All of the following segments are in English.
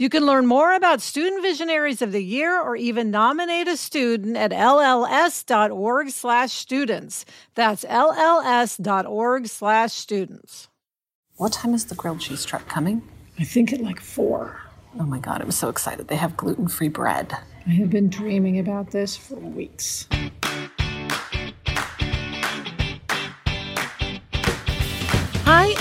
You can learn more about Student Visionaries of the Year or even nominate a student at lls.org slash students. That's lls.org slash students. What time is the grilled cheese truck coming? I think at like four. Oh my God, I'm so excited. They have gluten free bread. I have been dreaming about this for weeks.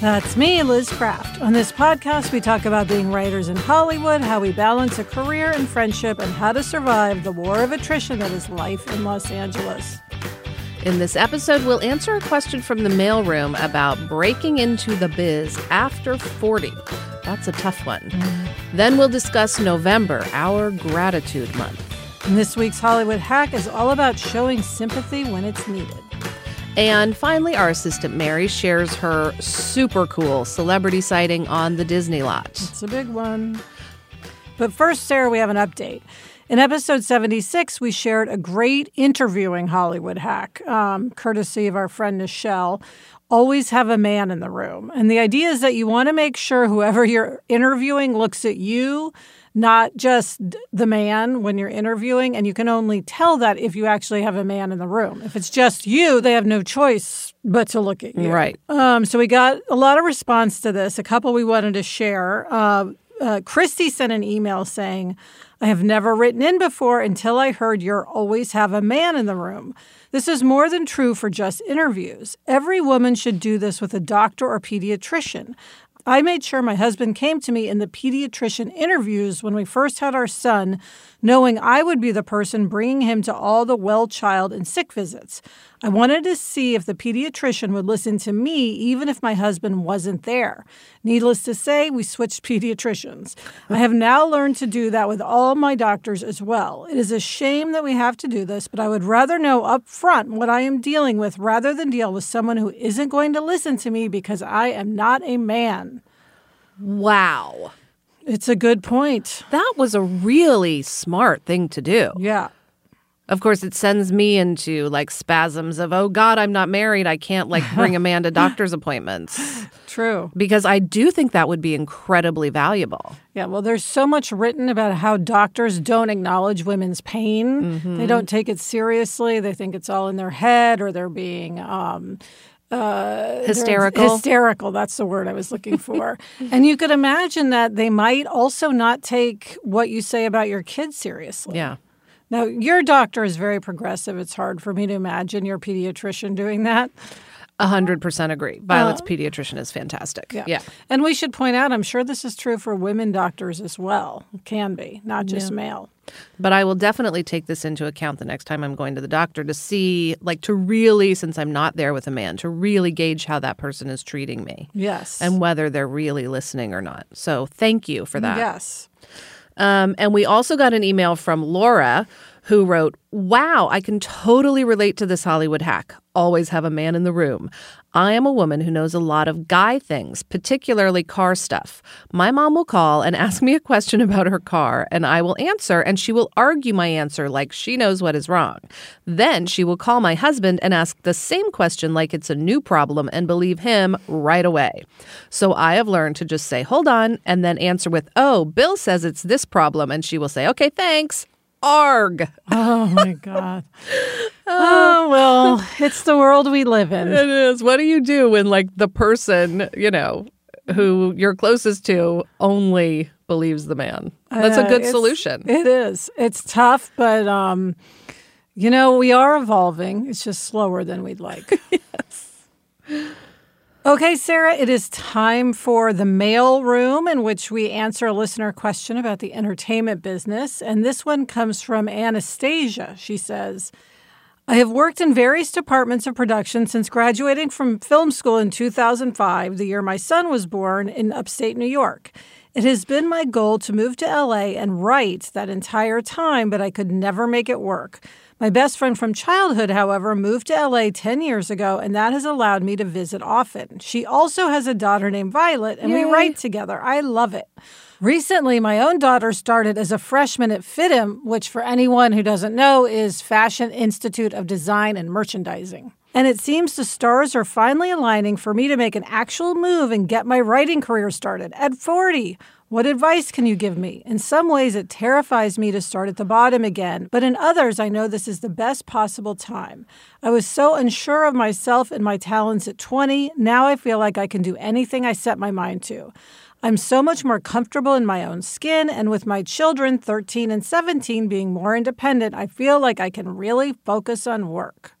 That's me, Liz Craft. On this podcast, we talk about being writers in Hollywood, how we balance a career and friendship, and how to survive the war of attrition that is life in Los Angeles. In this episode, we'll answer a question from the mailroom about breaking into the biz after 40. That's a tough one. Mm-hmm. Then we'll discuss November, our gratitude month. And this week's Hollywood hack is all about showing sympathy when it's needed. And finally, our assistant Mary shares her super cool celebrity sighting on the Disney lot. It's a big one. But first, Sarah, we have an update. In episode 76, we shared a great interviewing Hollywood hack, um, courtesy of our friend Nichelle. Always have a man in the room. And the idea is that you want to make sure whoever you're interviewing looks at you not just the man when you're interviewing. And you can only tell that if you actually have a man in the room. If it's just you, they have no choice but to look at you. Right. Um, so we got a lot of response to this. A couple we wanted to share. Uh, uh, Christy sent an email saying, I have never written in before until I heard you're always have a man in the room. This is more than true for just interviews. Every woman should do this with a doctor or pediatrician. I made sure my husband came to me in the pediatrician interviews when we first had our son, knowing I would be the person bringing him to all the well child and sick visits. I wanted to see if the pediatrician would listen to me even if my husband wasn't there. Needless to say, we switched pediatricians. I have now learned to do that with all my doctors as well. It is a shame that we have to do this, but I would rather know up front what I am dealing with rather than deal with someone who isn't going to listen to me because I am not a man. Wow. It's a good point. That was a really smart thing to do. Yeah. Of course, it sends me into like spasms of, oh God, I'm not married. I can't like bring a man to doctor's appointments. True. Because I do think that would be incredibly valuable. Yeah, well, there's so much written about how doctors don't acknowledge women's pain. Mm-hmm. They don't take it seriously. They think it's all in their head or they're being. Um, uh, hysterical. Hysterical. That's the word I was looking for. and you could imagine that they might also not take what you say about your kids seriously. Yeah. Now, your doctor is very progressive. It's hard for me to imagine your pediatrician doing that. A hundred percent agree. Violet's uh, pediatrician is fantastic. Yeah. yeah. And we should point out, I'm sure this is true for women doctors as well. It can be, not just yeah. male. But I will definitely take this into account the next time I'm going to the doctor to see, like, to really, since I'm not there with a man, to really gauge how that person is treating me. Yes. And whether they're really listening or not. So thank you for that. Yes. Um, and we also got an email from Laura who wrote, Wow, I can totally relate to this Hollywood hack. Always have a man in the room. I am a woman who knows a lot of guy things, particularly car stuff. My mom will call and ask me a question about her car, and I will answer, and she will argue my answer like she knows what is wrong. Then she will call my husband and ask the same question like it's a new problem and believe him right away. So I have learned to just say, hold on, and then answer with, oh, Bill says it's this problem. And she will say, okay, thanks. Arg. Oh my God. oh, well, it's the world we live in. It is. What do you do when, like, the person, you know, who you're closest to only believes the man? That's a Uh, good it's- solution. It is. It's tough, but um, you know, we are evolving. It's just slower than we'd like. yes. Okay, Sarah, it is time for the mail room in which we answer a listener question about the entertainment business. And this one comes from Anastasia. She says, I have worked in various departments of production since graduating from film school in 2005, the year my son was born in upstate New York. It has been my goal to move to LA and write that entire time, but I could never make it work. My best friend from childhood, however, moved to LA 10 years ago, and that has allowed me to visit often. She also has a daughter named Violet, and we write together. I love it. Recently, my own daughter started as a freshman at FIDM, which, for anyone who doesn't know, is Fashion Institute of Design and Merchandising. And it seems the stars are finally aligning for me to make an actual move and get my writing career started at 40. What advice can you give me? In some ways, it terrifies me to start at the bottom again, but in others, I know this is the best possible time. I was so unsure of myself and my talents at 20. Now I feel like I can do anything I set my mind to. I'm so much more comfortable in my own skin, and with my children, 13 and 17, being more independent, I feel like I can really focus on work.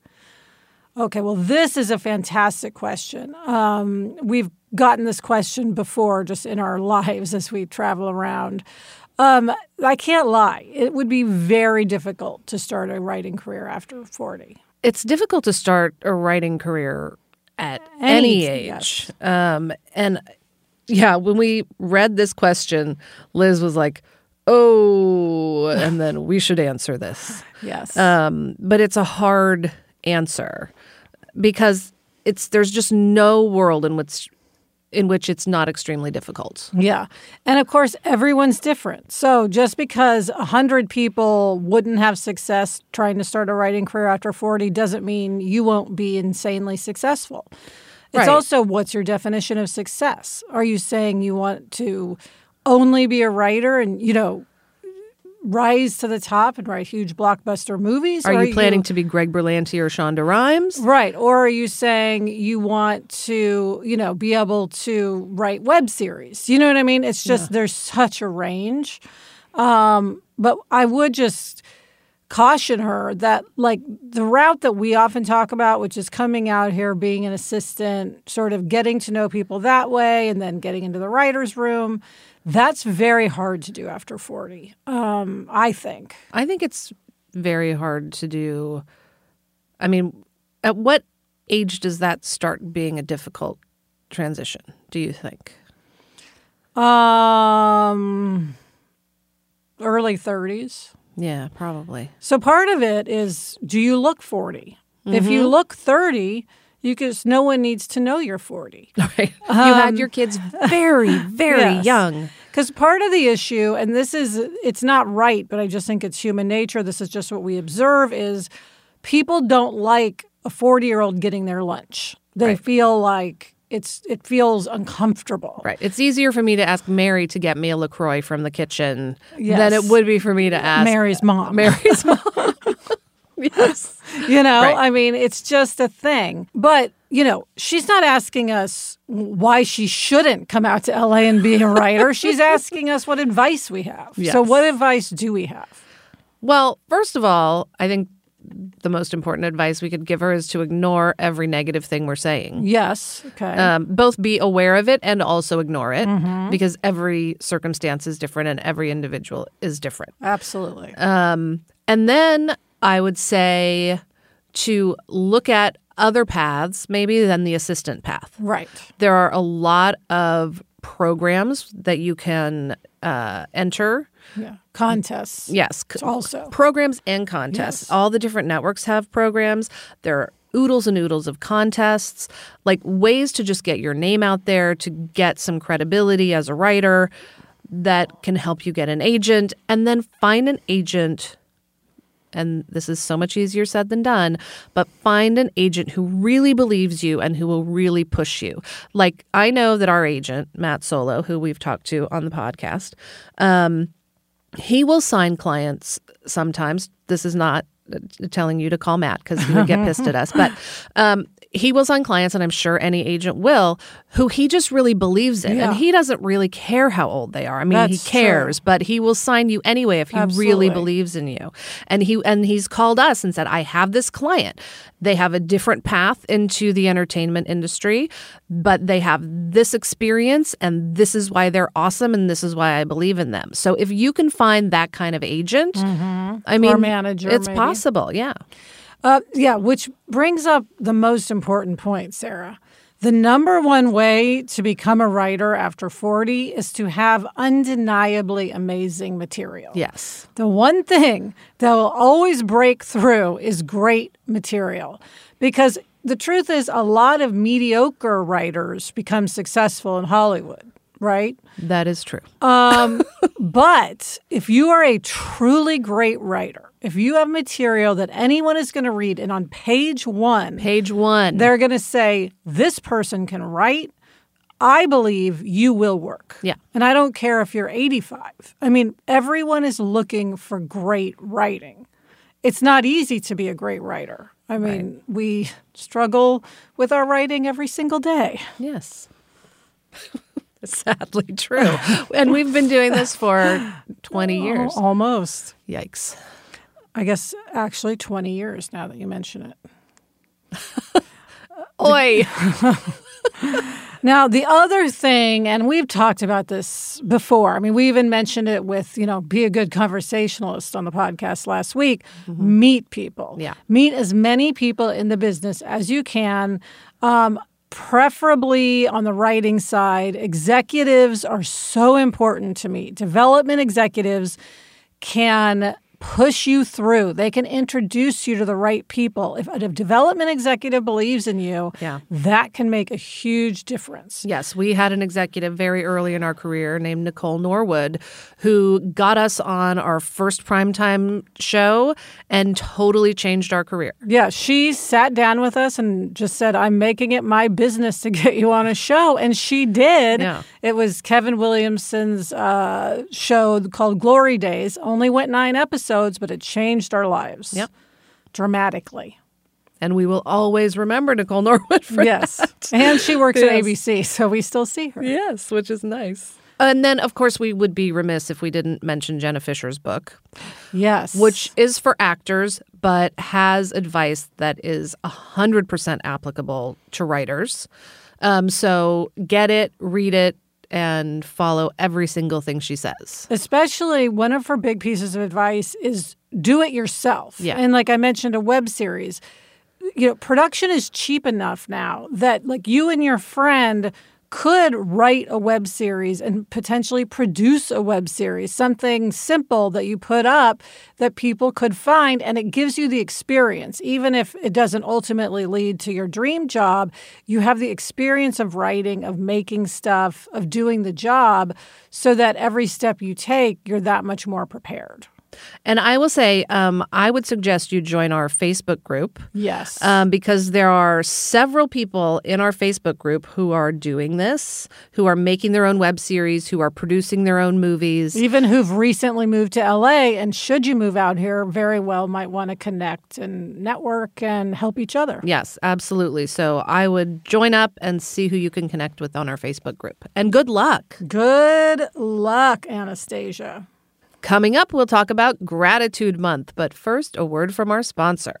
Okay, well, this is a fantastic question. Um, we've gotten this question before just in our lives as we travel around. Um, I can't lie, it would be very difficult to start a writing career after 40. it's difficult to start a writing career at Any- any, age. yes. Um, and yeah, when we read this question, Liz was like, "Oh," and then we should answer this. Yes. Um, but it's a hard answer because it's there's just no world in which in which it's not extremely difficult. Yeah. And of course, everyone's different. So just because 100 people wouldn't have success trying to start a writing career after 40 doesn't mean you won't be insanely successful. It's Right. also what's your definition of success? Are you saying you want to only be a writer and, you know, rise to the top and write huge blockbuster movies? Are Or you planning to be Greg Berlanti or Shonda Rhimes? Right. Or are you saying you want to, you know, be able to write web series? You know what I mean? It's just there's such a range. Um, but I would just caution her that like the route that we often talk about, which is coming out here, being an assistant, sort of getting to know people that way, and then getting into the writer's room, that's very hard to do after 40. Um, I think. I think it's very hard to do. I mean, at what age does that start being a difficult transition, do you think? Um early 30s. Yeah, probably. So part of it is do you look 40? If you look 30, you cuz no one needs to know you're 40. Right. you had your kids um, very, very Yes. young. Cuz part of the issue and this is it's not right, but I just think it's human nature. This is just what we observe is people don't like a 40-year-old getting their lunch. They feel like it's it feels uncomfortable. Right. It's easier for me to ask Mary to get me a LaCroix from the kitchen than it would be for me to ask Mary's mom. Mary's mom. yes. You know, Right. I mean, it's just a thing. But, you know, she's not asking us why she shouldn't come out to LA and be a writer. she's asking us what advice we have. So, what advice do we have? Well, first of all, I think the most important advice we could give her is to ignore every negative thing we're saying. Yes. Okay. Um, both be aware of it and also ignore it because every circumstance is different and every individual is different. Absolutely. Um, and then I would say to look at other paths, maybe than the assistant path. right. There are a lot of programs that you can uh, enter. Yeah. Contests. Yes, Also. programs and contests. Yes. All the different networks have programs. There are oodles and oodles of contests, like ways to just get your name out there, to get some credibility as a writer that can help you get an agent, and then find an agent and this is so much easier said than done, but find an agent who really believes you and who will really push you. Like I know that our agent, Matt Solo, who we've talked to on the podcast, um, he will sign clients sometimes. This is not uh, telling you to call Matt because he would get pissed at us, but um, he will sign clients, and I'm sure any agent will, who he just really believes in. Yeah. And he doesn't really care how old they are. I mean, That's he cares, true. but he will sign you anyway if he Absolutely. really believes in you. And he and he's called us and said, I have this client. They have a different path into the entertainment industry, but they have this experience and this is why they're awesome and this is why I believe in them. So if you can find that kind of agent, mm-hmm. I mean manager, it's maybe. possible, yeah. Uh, yeah, which brings up the most important point, Sarah. The number one way to become a writer after 40 is to have undeniably amazing material. Yes. The one thing that will always break through is great material. Because the truth is, a lot of mediocre writers become successful in Hollywood, right? That is true. But if you are a truly great writer, if you have material that anyone is going to read, and on page one, Page 1. they're going to say, This person can write. I believe you will work. Yeah. And I don't care if you're 85. I mean, everyone is looking for great writing. It's not easy to be a great writer. I mean, we struggle with our writing every single day. Yes. Sadly true. and we've been doing this for 20 years. Almost. Yikes. I guess actually 20 years now that you mention it. Oi. Now, the other thing, and we've talked about this before. I mean, we even mentioned it with, you know, be a good conversationalist on the podcast last week. Meet people. Yeah. Meet as many people in the business as you can. Um, preferably on the writing side, executives are so important to me. Development executives can push you through. They can introduce you to the right people. If a development executive believes in you, Yeah. that can make a huge difference. Yes, we had an executive very early in our career named Nicole Norwood who got us on our first primetime show and totally changed our career. Yeah, she sat down with us and just said, I'm making it my business to get you on a show. And she did. Yeah. It was Kevin Williamson's uh, show called Glory Days. Only went nine episodes, but it changed our lives Yep. dramatically. And we will always remember Nicole Norwood for Yes. that. and she works at ABC, so we still see her. Yes, which is nice. And then, of course, we would be remiss if we didn't mention Jenna Fischer's book, Yes. which is for actors, but has advice that is 100% applicable to writers. Um, so get it, read it, and follow every single thing she says. Especially one of her big pieces of advice is do it yourself. Yeah. And like I mentioned, a web series, you know, production is cheap enough now that like you and your friend could write a web series and potentially produce a web series, something simple that you put up that people could find. And it gives you the experience. Even if it doesn't ultimately lead to your dream job, you have the experience of writing, of making stuff, of doing the job, so that every step you take, you're that much more prepared. And I will say, um, I would suggest you join our Facebook group. Yes. um, because there are several people in our Facebook group who are doing this, who are making their own web series, who are producing their own movies. Even who've recently moved to LA, and should you move out here, very well might want to connect and network and help each other. Yes, absolutely. So I would join up and see who you can connect with on our Facebook group. And good luck. Good luck, Anastasia. Coming up, we'll talk about Gratitude Month. But first, a word from our sponsor.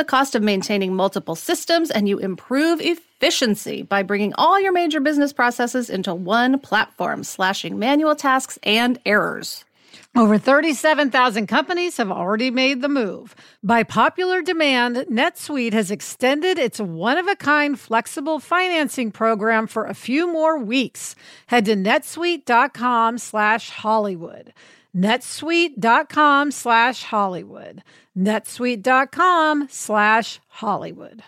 the cost of maintaining multiple systems and you improve efficiency by bringing all your major business processes into one platform, slashing manual tasks and errors. Over 37,000 companies have already made the move. By popular demand, NetSuite has extended its one of a kind flexible financing program for a few more weeks. Head to netsuite.com slash Hollywood. netsuite.com slash Hollywood. netsuite.com slash Hollywood.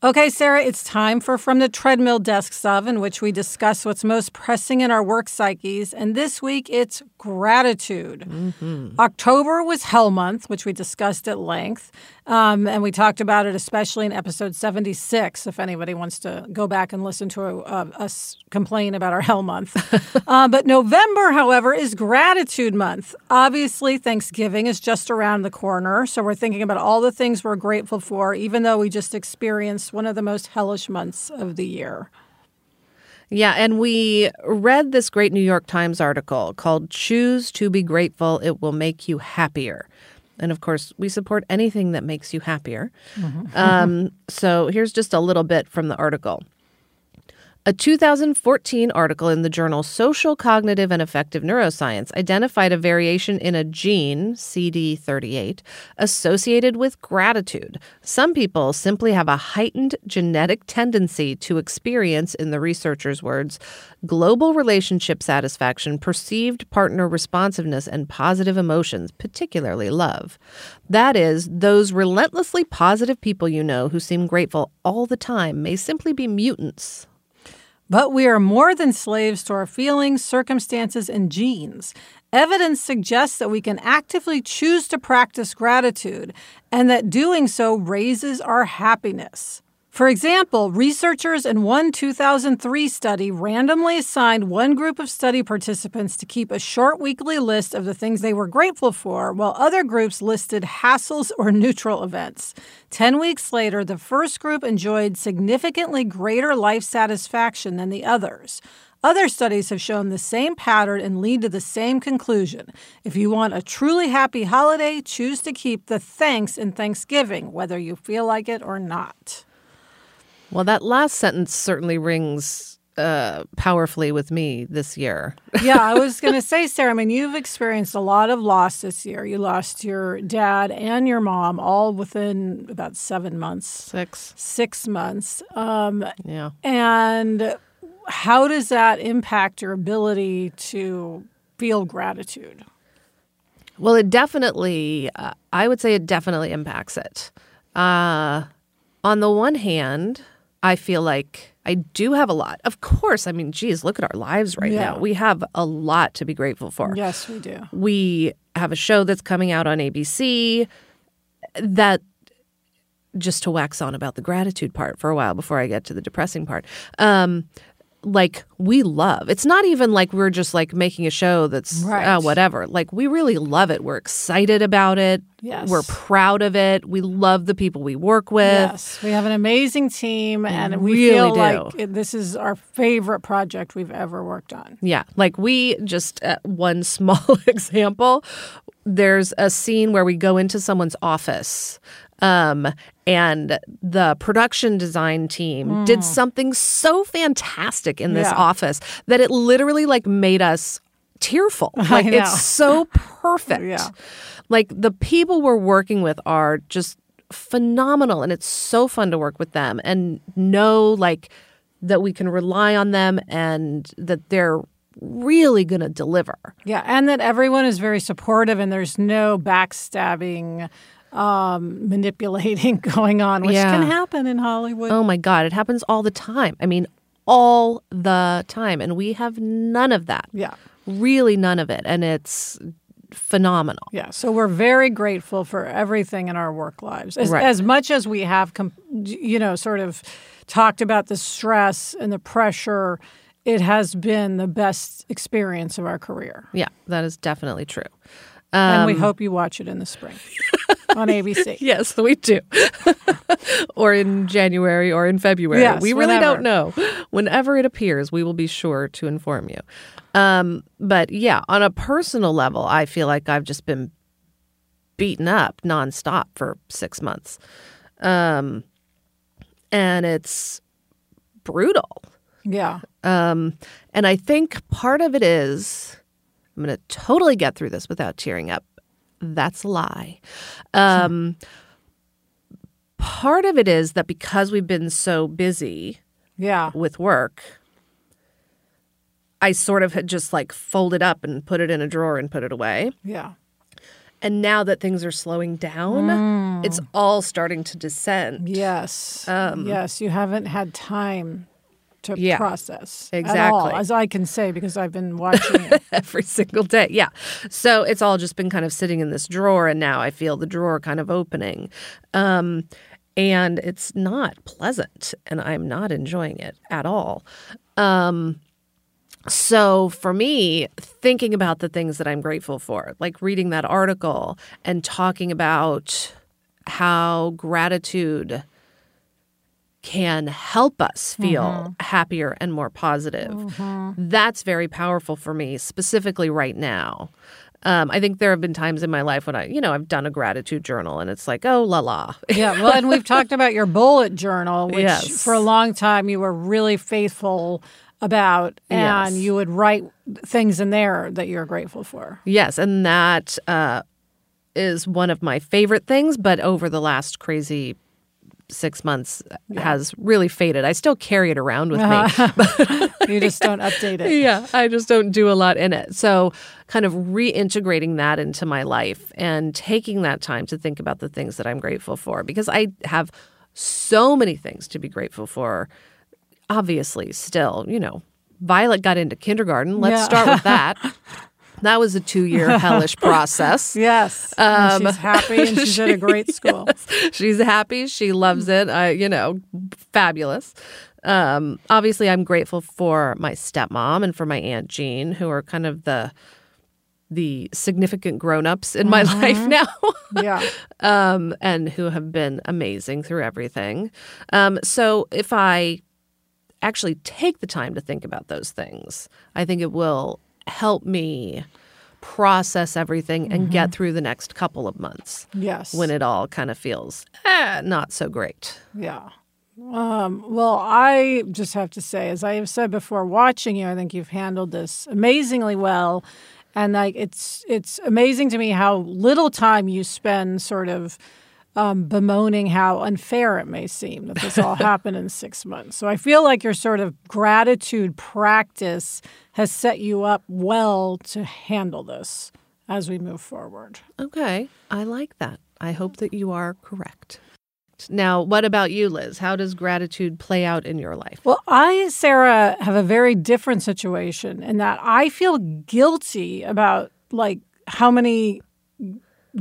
Okay, Sarah, it's time for From the Treadmill Desk stuff, in which we discuss what's most pressing in our work psyches. And this week, it's gratitude. Mm-hmm. October was Hell Month, which we discussed at length. Um, and we talked about it, especially in episode 76, if anybody wants to go back and listen to a, a, us complain about our Hell Month. uh, but November, however, is Gratitude Month. Obviously, Thanksgiving is just around the corner. So we're thinking about all the things we're grateful for, even though we just experienced one of the most hellish months of the year. Yeah, and we read this great New York Times article called Choose to Be Grateful, It Will Make You Happier. And of course, we support anything that makes you happier. Mm-hmm. Um, so here's just a little bit from the article. A 2014 article in the journal Social Cognitive and Affective Neuroscience identified a variation in a gene, CD38, associated with gratitude. Some people simply have a heightened genetic tendency to experience, in the researchers' words, global relationship satisfaction, perceived partner responsiveness, and positive emotions, particularly love. That is, those relentlessly positive people you know who seem grateful all the time may simply be mutants. But we are more than slaves to our feelings, circumstances, and genes. Evidence suggests that we can actively choose to practice gratitude and that doing so raises our happiness. For example, researchers in one 2003 study randomly assigned one group of study participants to keep a short weekly list of the things they were grateful for, while other groups listed hassles or neutral events. Ten weeks later, the first group enjoyed significantly greater life satisfaction than the others. Other studies have shown the same pattern and lead to the same conclusion. If you want a truly happy holiday, choose to keep the thanks in Thanksgiving, whether you feel like it or not. Well, that last sentence certainly rings uh, powerfully with me this year. yeah, I was going to say, Sarah, I mean, you've experienced a lot of loss this year. You lost your dad and your mom all within about seven months. Six. Six months. Um, yeah. And how does that impact your ability to feel gratitude? Well, it definitely, uh, I would say it definitely impacts it. Uh, on the one hand, I feel like I do have a lot. Of course, I mean, geez, look at our lives right yeah. now. We have a lot to be grateful for. Yes, we do. We have a show that's coming out on ABC that just to wax on about the gratitude part for a while before I get to the depressing part. Um, like we love. It's not even like we're just like making a show that's uh, right. uh, whatever. Like we really love it. We're excited about it. Yes. We're proud of it. We love the people we work with. Yes. We have an amazing team we and we really feel do. like this is our favorite project we've ever worked on. Yeah. Like we just uh, one small example there's a scene where we go into someone's office um, and the production design team mm. did something so fantastic in this yeah. office that it literally like made us tearful. Like it's so perfect. yeah. Like the people we're working with are just phenomenal and it's so fun to work with them and know like that we can rely on them and that they're really going to deliver. Yeah, and that everyone is very supportive and there's no backstabbing um, manipulating going on, which yeah. can happen in Hollywood. Oh my God, it happens all the time. I mean, all the time. And we have none of that. Yeah. Really none of it. And it's phenomenal. Yeah. So we're very grateful for everything in our work lives. As, right. as much as we have, you know, sort of talked about the stress and the pressure, it has been the best experience of our career. Yeah, that is definitely true. Um, and we um, hope you watch it in the spring on ABC. yes, we do. or in January or in February. Yes, we really don't know. Whenever it appears, we will be sure to inform you. Um, but yeah, on a personal level, I feel like I've just been beaten up nonstop for six months. Um, and it's brutal. Yeah. Um, and I think part of it is I'm going to totally get through this without tearing up. That's a lie. Um, part of it is that because we've been so busy Yeah. with work, I sort of had just like folded up and put it in a drawer and put it away. Yeah. And now that things are slowing down, it's all starting to descend. Yes. yes. You haven't had time to Yeah. process. At all, Exactly. as I can say, because I've been watching it. every single day. Yeah. So it's all just been kind of sitting in this drawer, and now I feel the drawer kind of opening. Um, and it's not pleasant, and I'm not enjoying it at all. Um, so for me, thinking about the things that I'm grateful for, like reading that article and talking about how gratitude can help us feel happier and more positive. That's very powerful for me, specifically right now. Um, I think there have been times in my life when I, you know, I've done a gratitude journal and it's like, oh, la la. Yeah, well, and we've talked about your bullet journal, which Yes. for a long time you were really faithful about, and Yes. you would write things in there that you're grateful for. Yes, and that uh, is one of my favorite things. But over the last crazy six months, has really faded. I still carry it around with me. Uh-huh. You just don't update it. yeah, I just don't do a lot in it. So, kind of reintegrating that into my life and taking that time to think about the things that I'm grateful for because I have so many things to be grateful for. Obviously, still, you know, Violet got into kindergarten. Let's Yeah. start with that. That was a two year hellish process. Yes, and she's happy and she's at a great school. She's happy. She loves it. I, you know, fabulous. Um, obviously, I'm grateful for my stepmom and for my aunt Jean, who are kind of the the significant grown-ups in my life now, Yeah, um, and who have been amazing through everything. Um, so, if I actually take the time to think about those things, I think it will help me process everything and get through the next couple of months yes. when it all kind of feels eh, not so great. Yeah. Um, well, I just have to say, as I have said before, watching you, I think you've handled this amazingly well. And like it's it's amazing to me how little time you spend sort of um, bemoaning how unfair it may seem that this all happened in six months. So I feel like your sort of gratitude practice has set you up well to handle this as we move forward. Okay, I like that. I hope that you are correct. Now, what about you, Liz? How does gratitude play out in your life? Well, I, Sarah, have a very different situation in that I feel guilty about like how many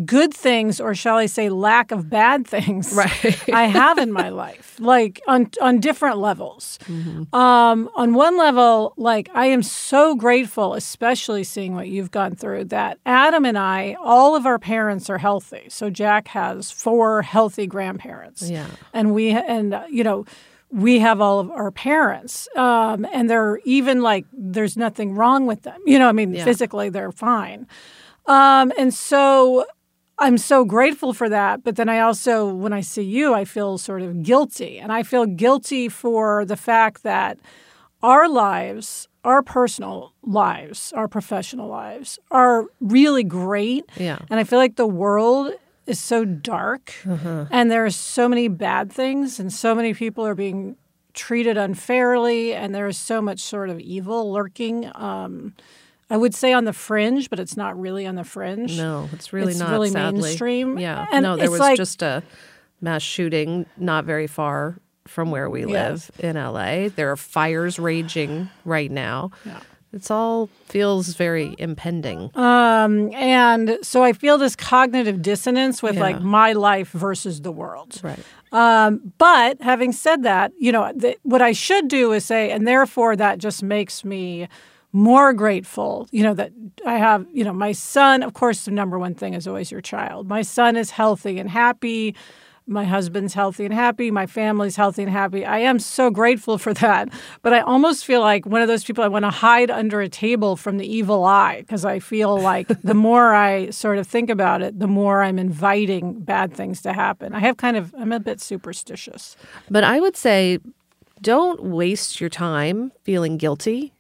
good things, or shall I say, lack of bad things, Right. I have in my life, like on on different levels. Mm-hmm. Um, on one level, like I am so grateful, especially seeing what you've gone through, that Adam and I, all of our parents are healthy. So Jack has four healthy grandparents Yeah. and we and uh, you know we have all of our parents um, and they're even like there's nothing wrong with them you know i mean Yeah. physically they're fine um, and so i'm so grateful for that but then i also when i see you i feel sort of guilty and i feel guilty for the fact that our lives our personal lives our professional lives are really great Yeah. and I feel like the world is so dark and there are so many bad things and so many people are being treated unfairly and there is so much sort of evil lurking. Um, I would say on the fringe, but it's not really on the fringe. No, it's really not. It's not. really sadly. mainstream. Yeah. And no, there was like- just a mass shooting not very far from where we live in LA. There are fires raging right now. Yeah. It's all feels very impending. Um, and so I feel this cognitive dissonance with Yeah. like my life versus the world. right. Um, but having said that, you know, th- what I should do is say, and therefore that just makes me more grateful, you know, that I have, you know, my son, of course, the number one thing is always your child. My son is healthy and happy. my husband's healthy and happy, my family's healthy and happy. I am so grateful for that. But I almost feel like one of those people I want to hide under a table from the evil eye because I feel like the more I sort of think about it, the more I'm inviting bad things to happen. I have kind of, I'm a bit superstitious. But I would say don't waste your time feeling guilty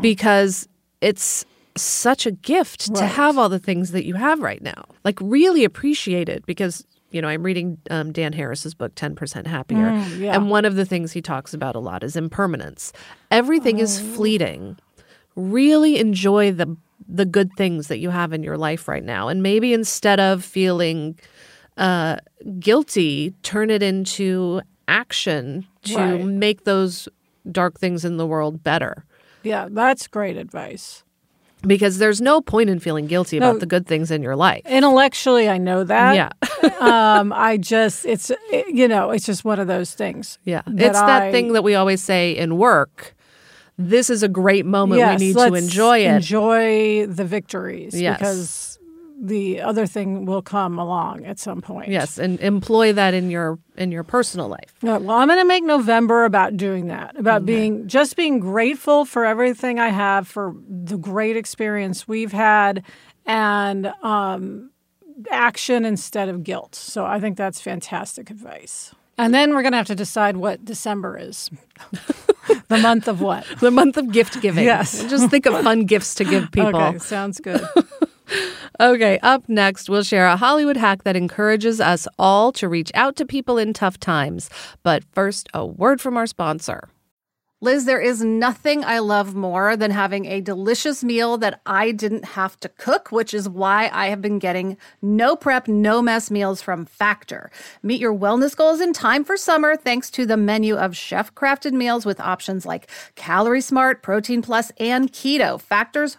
because it's such a gift to have all the things that you have right now. Like, really appreciate it because, you know, I'm reading um, Dan Harris's book, 10% Happier. yeah. And one of the things he talks about a lot is impermanence. Everything is fleeting. Really enjoy the the good things that you have in your life right now. And maybe instead of feeling uh, guilty, turn it into action to Right. make those dark things in the world better. Yeah, that's great advice. Because there's no point in feeling guilty No. about the good things in your life. Intellectually, I know that. yeah. um, I just, it's, it- you know, it's just one of those things. Yeah. that it's that I- thing that we always say in work. This is a great moment. Yes, we need to enjoy it. Enjoy the victories Yes. because the other thing will come along at some point. yes, and employ that in your in your personal life. Yeah, well, I'm going to make November about doing that, about being just being grateful for everything I have, for the great experience we've had, and um, action instead of guilt. So I think that's fantastic advice. And then we're going to have to decide what December is. the month of what? The month of gift giving. Yes. Just think of fun gifts to give people. Okay, sounds good. Okay, up next, we'll share a Hollywood hack that encourages us all to reach out to people in tough times. But first, a word from our sponsor. Liz, there is nothing I love more than having a delicious meal that I didn't have to cook, which is why I have been getting no prep, no mess meals from Factor. Meet your wellness goals in time for summer thanks to the menu of chef crafted meals with options like Calorie Smart, Protein Plus, and Keto. Factor's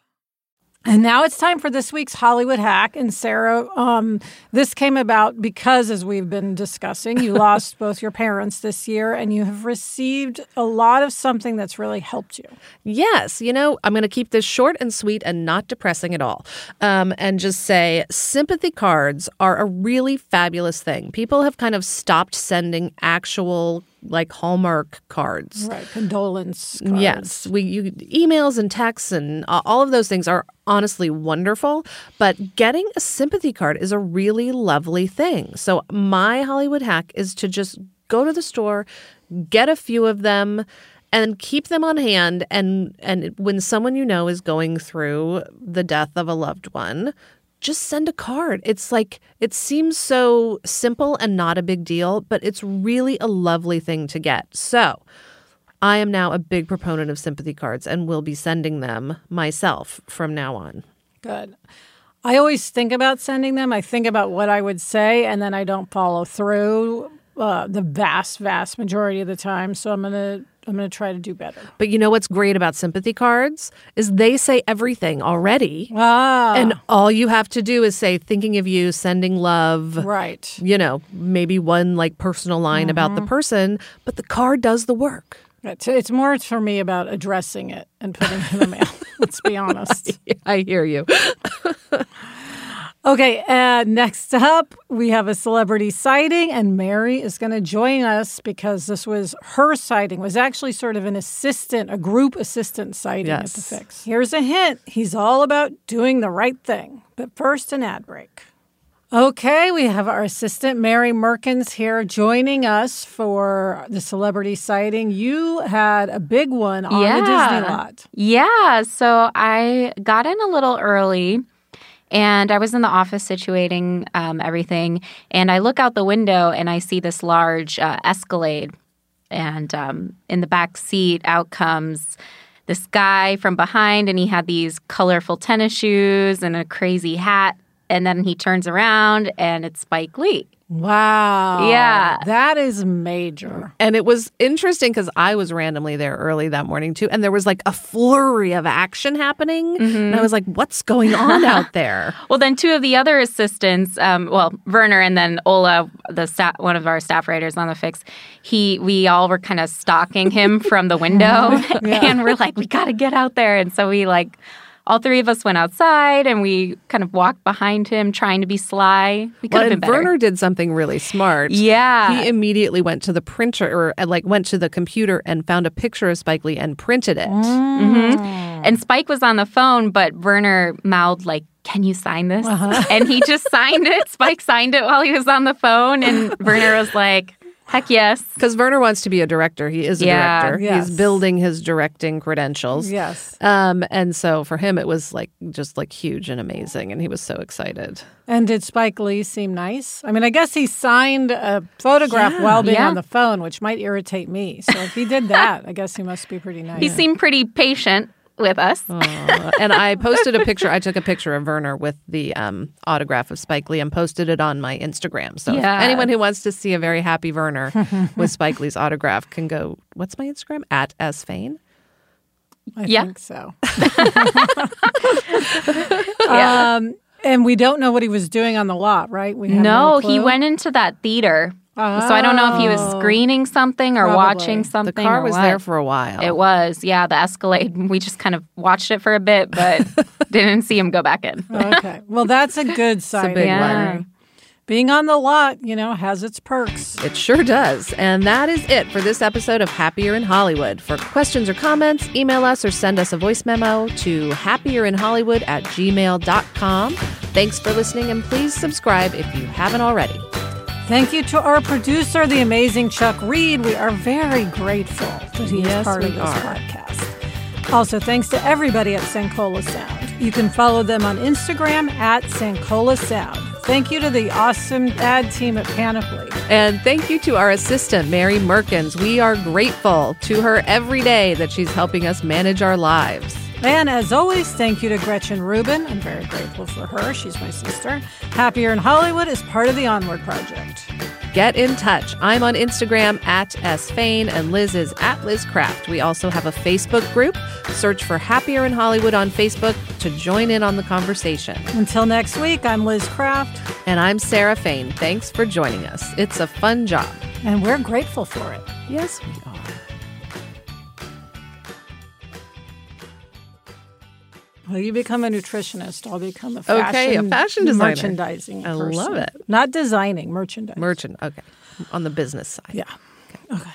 And now it's time for this week's Hollywood hack. And Sarah, um, this came about because, as we've been discussing, you lost both your parents this year and you have received a lot of something that's really helped you. Yes, you know, I'm going to keep this short and sweet and not depressing at all. Um, and just say sympathy cards are a really fabulous thing. People have kind of stopped sending actual like Hallmark cards. Right. Condolence. Cards. Yes, we you, emails and texts and uh, all of those things are honestly wonderful, but getting a sympathy card is a really lovely thing. So my Hollywood hack is to just go to the store, get a few of them and keep them on hand and and when someone you know is going through the death of a loved one, just send a card. It's like it seems so simple and not a big deal, but it's really a lovely thing to get. So, I am now a big proponent of sympathy cards and will be sending them myself from now on. Good. I always think about sending them. I think about what I would say, and then I don't follow through uh, the vast, vast majority of the time. So I'm gonna I'm gonna try to do better. But you know what's great about sympathy cards is they say everything already. Ah, And all you have to do is say thinking of you, sending love, right. you know, maybe one like personal line about the person, but the card does the work. It's, it's more for me about addressing it and putting it in the mail. Let's be honest. I hear you. Okay, uh, next up, we have a celebrity sighting, and Mary is going to join us because this was her sighting. It was actually sort of an assistant, a group assistant sighting at the Yes. fix. Here's a hint: he's all about doing the right thing. But first, an ad break. Okay, we have our assistant Mary Merkins here joining us for the celebrity sighting. You had a big one on the Disney lot. Yeah, so I got in a little early And I was in the office situating um, everything, and I look out the window and I see this large uh, Escalade, and um, in the back seat out comes this guy from behind, and he had these colorful tennis shoes and a crazy hat, and then he turns around and it's Spike Lee. Wow. Yeah. That is major. And it was interesting because I was randomly there early that morning too. And there was like a flurry of action happening. And I was like, what's going on out there? Well, then two of the other assistants, um, well, Werner and then Ola, the sta- one of our staff writers on the fix, he, we all were kind of stalking him from the window, and we're like, we got to get out there, and so we like. All three of us went outside and we kind of walked behind him, trying to be sly. We could Well, have been better. Werner did something really smart. Yeah. He immediately went to the printer or uh, like went to the computer and found a picture of Spike Lee and printed it. And Spike was on the phone, but Werner mouthed like, "Can you sign this?" And he just signed it. Spike signed it while he was on the phone, and Werner was like, "Heck yes." Because Werner wants to be a director. He is a Yeah, director. yes. He's building his directing credentials. Yes. Um, and so for him, it was like just like huge and amazing, and he was so excited. And did Spike Lee seem nice? I mean, I guess he signed a photograph Yeah. while being Yeah. on the phone, which might irritate me. So if he did that, I guess he must be pretty nice. He seemed pretty patient with us. And I posted a picture. I took a picture of Werner with the um, autograph of Spike Lee and posted it on my Instagram. So if Yeah. anyone who wants to see a very happy Werner with Spike Lee's autograph can go. What's my Instagram? At S Fane. I Yeah. think so. Yeah. Um, and we don't know what he was doing on the lot, right? We have no, he went into that theater. So I don't know if he was Oh. screening something or Probably. watching something. The car was what. there for a while. It was, yeah, the Escalade. We just kind of watched it for a bit, but didn't see him go back in. Okay. Well, that's a good sign. big Yeah. one. Being on the lot, you know, has its perks. It sure does. And that is it for this episode of Happier in Hollywood. For questions or comments, email us or send us a voice memo to happierinhollywood at gmail.com. Thanks for listening and please subscribe if you haven't already. Thank you to our producer, the amazing Chuck Reed. We are very grateful that he is part of this are. podcast. Also, thanks to everybody at Sankola Sound. You can follow them on Instagram at Sankola Sound. Thank you to the awesome ad team at Panoply. And thank you to our assistant, Mary Merkins. We are grateful to her every day that she's helping us manage our lives. And as always, thank you to Gretchen Rubin. I'm very grateful for her. She's my sister. Happier in Hollywood is part of the Onward Project. Get in touch. I'm on Instagram at sfane and Liz is at Liz Craft. We also have a Facebook group. Search for Happier in Hollywood on Facebook to join in on the conversation. Until next week, I'm Liz Craft, And I'm Sarah Fain. Thanks for joining us. It's a fun job. and we're grateful for it. Yes, we are. Well, you become a nutritionist. I'll become a fashion, Okay, a fashion, designer. merchandising. I love it. Not designing, merchandising. Merchant. Okay. On the business side. Yeah. Okay.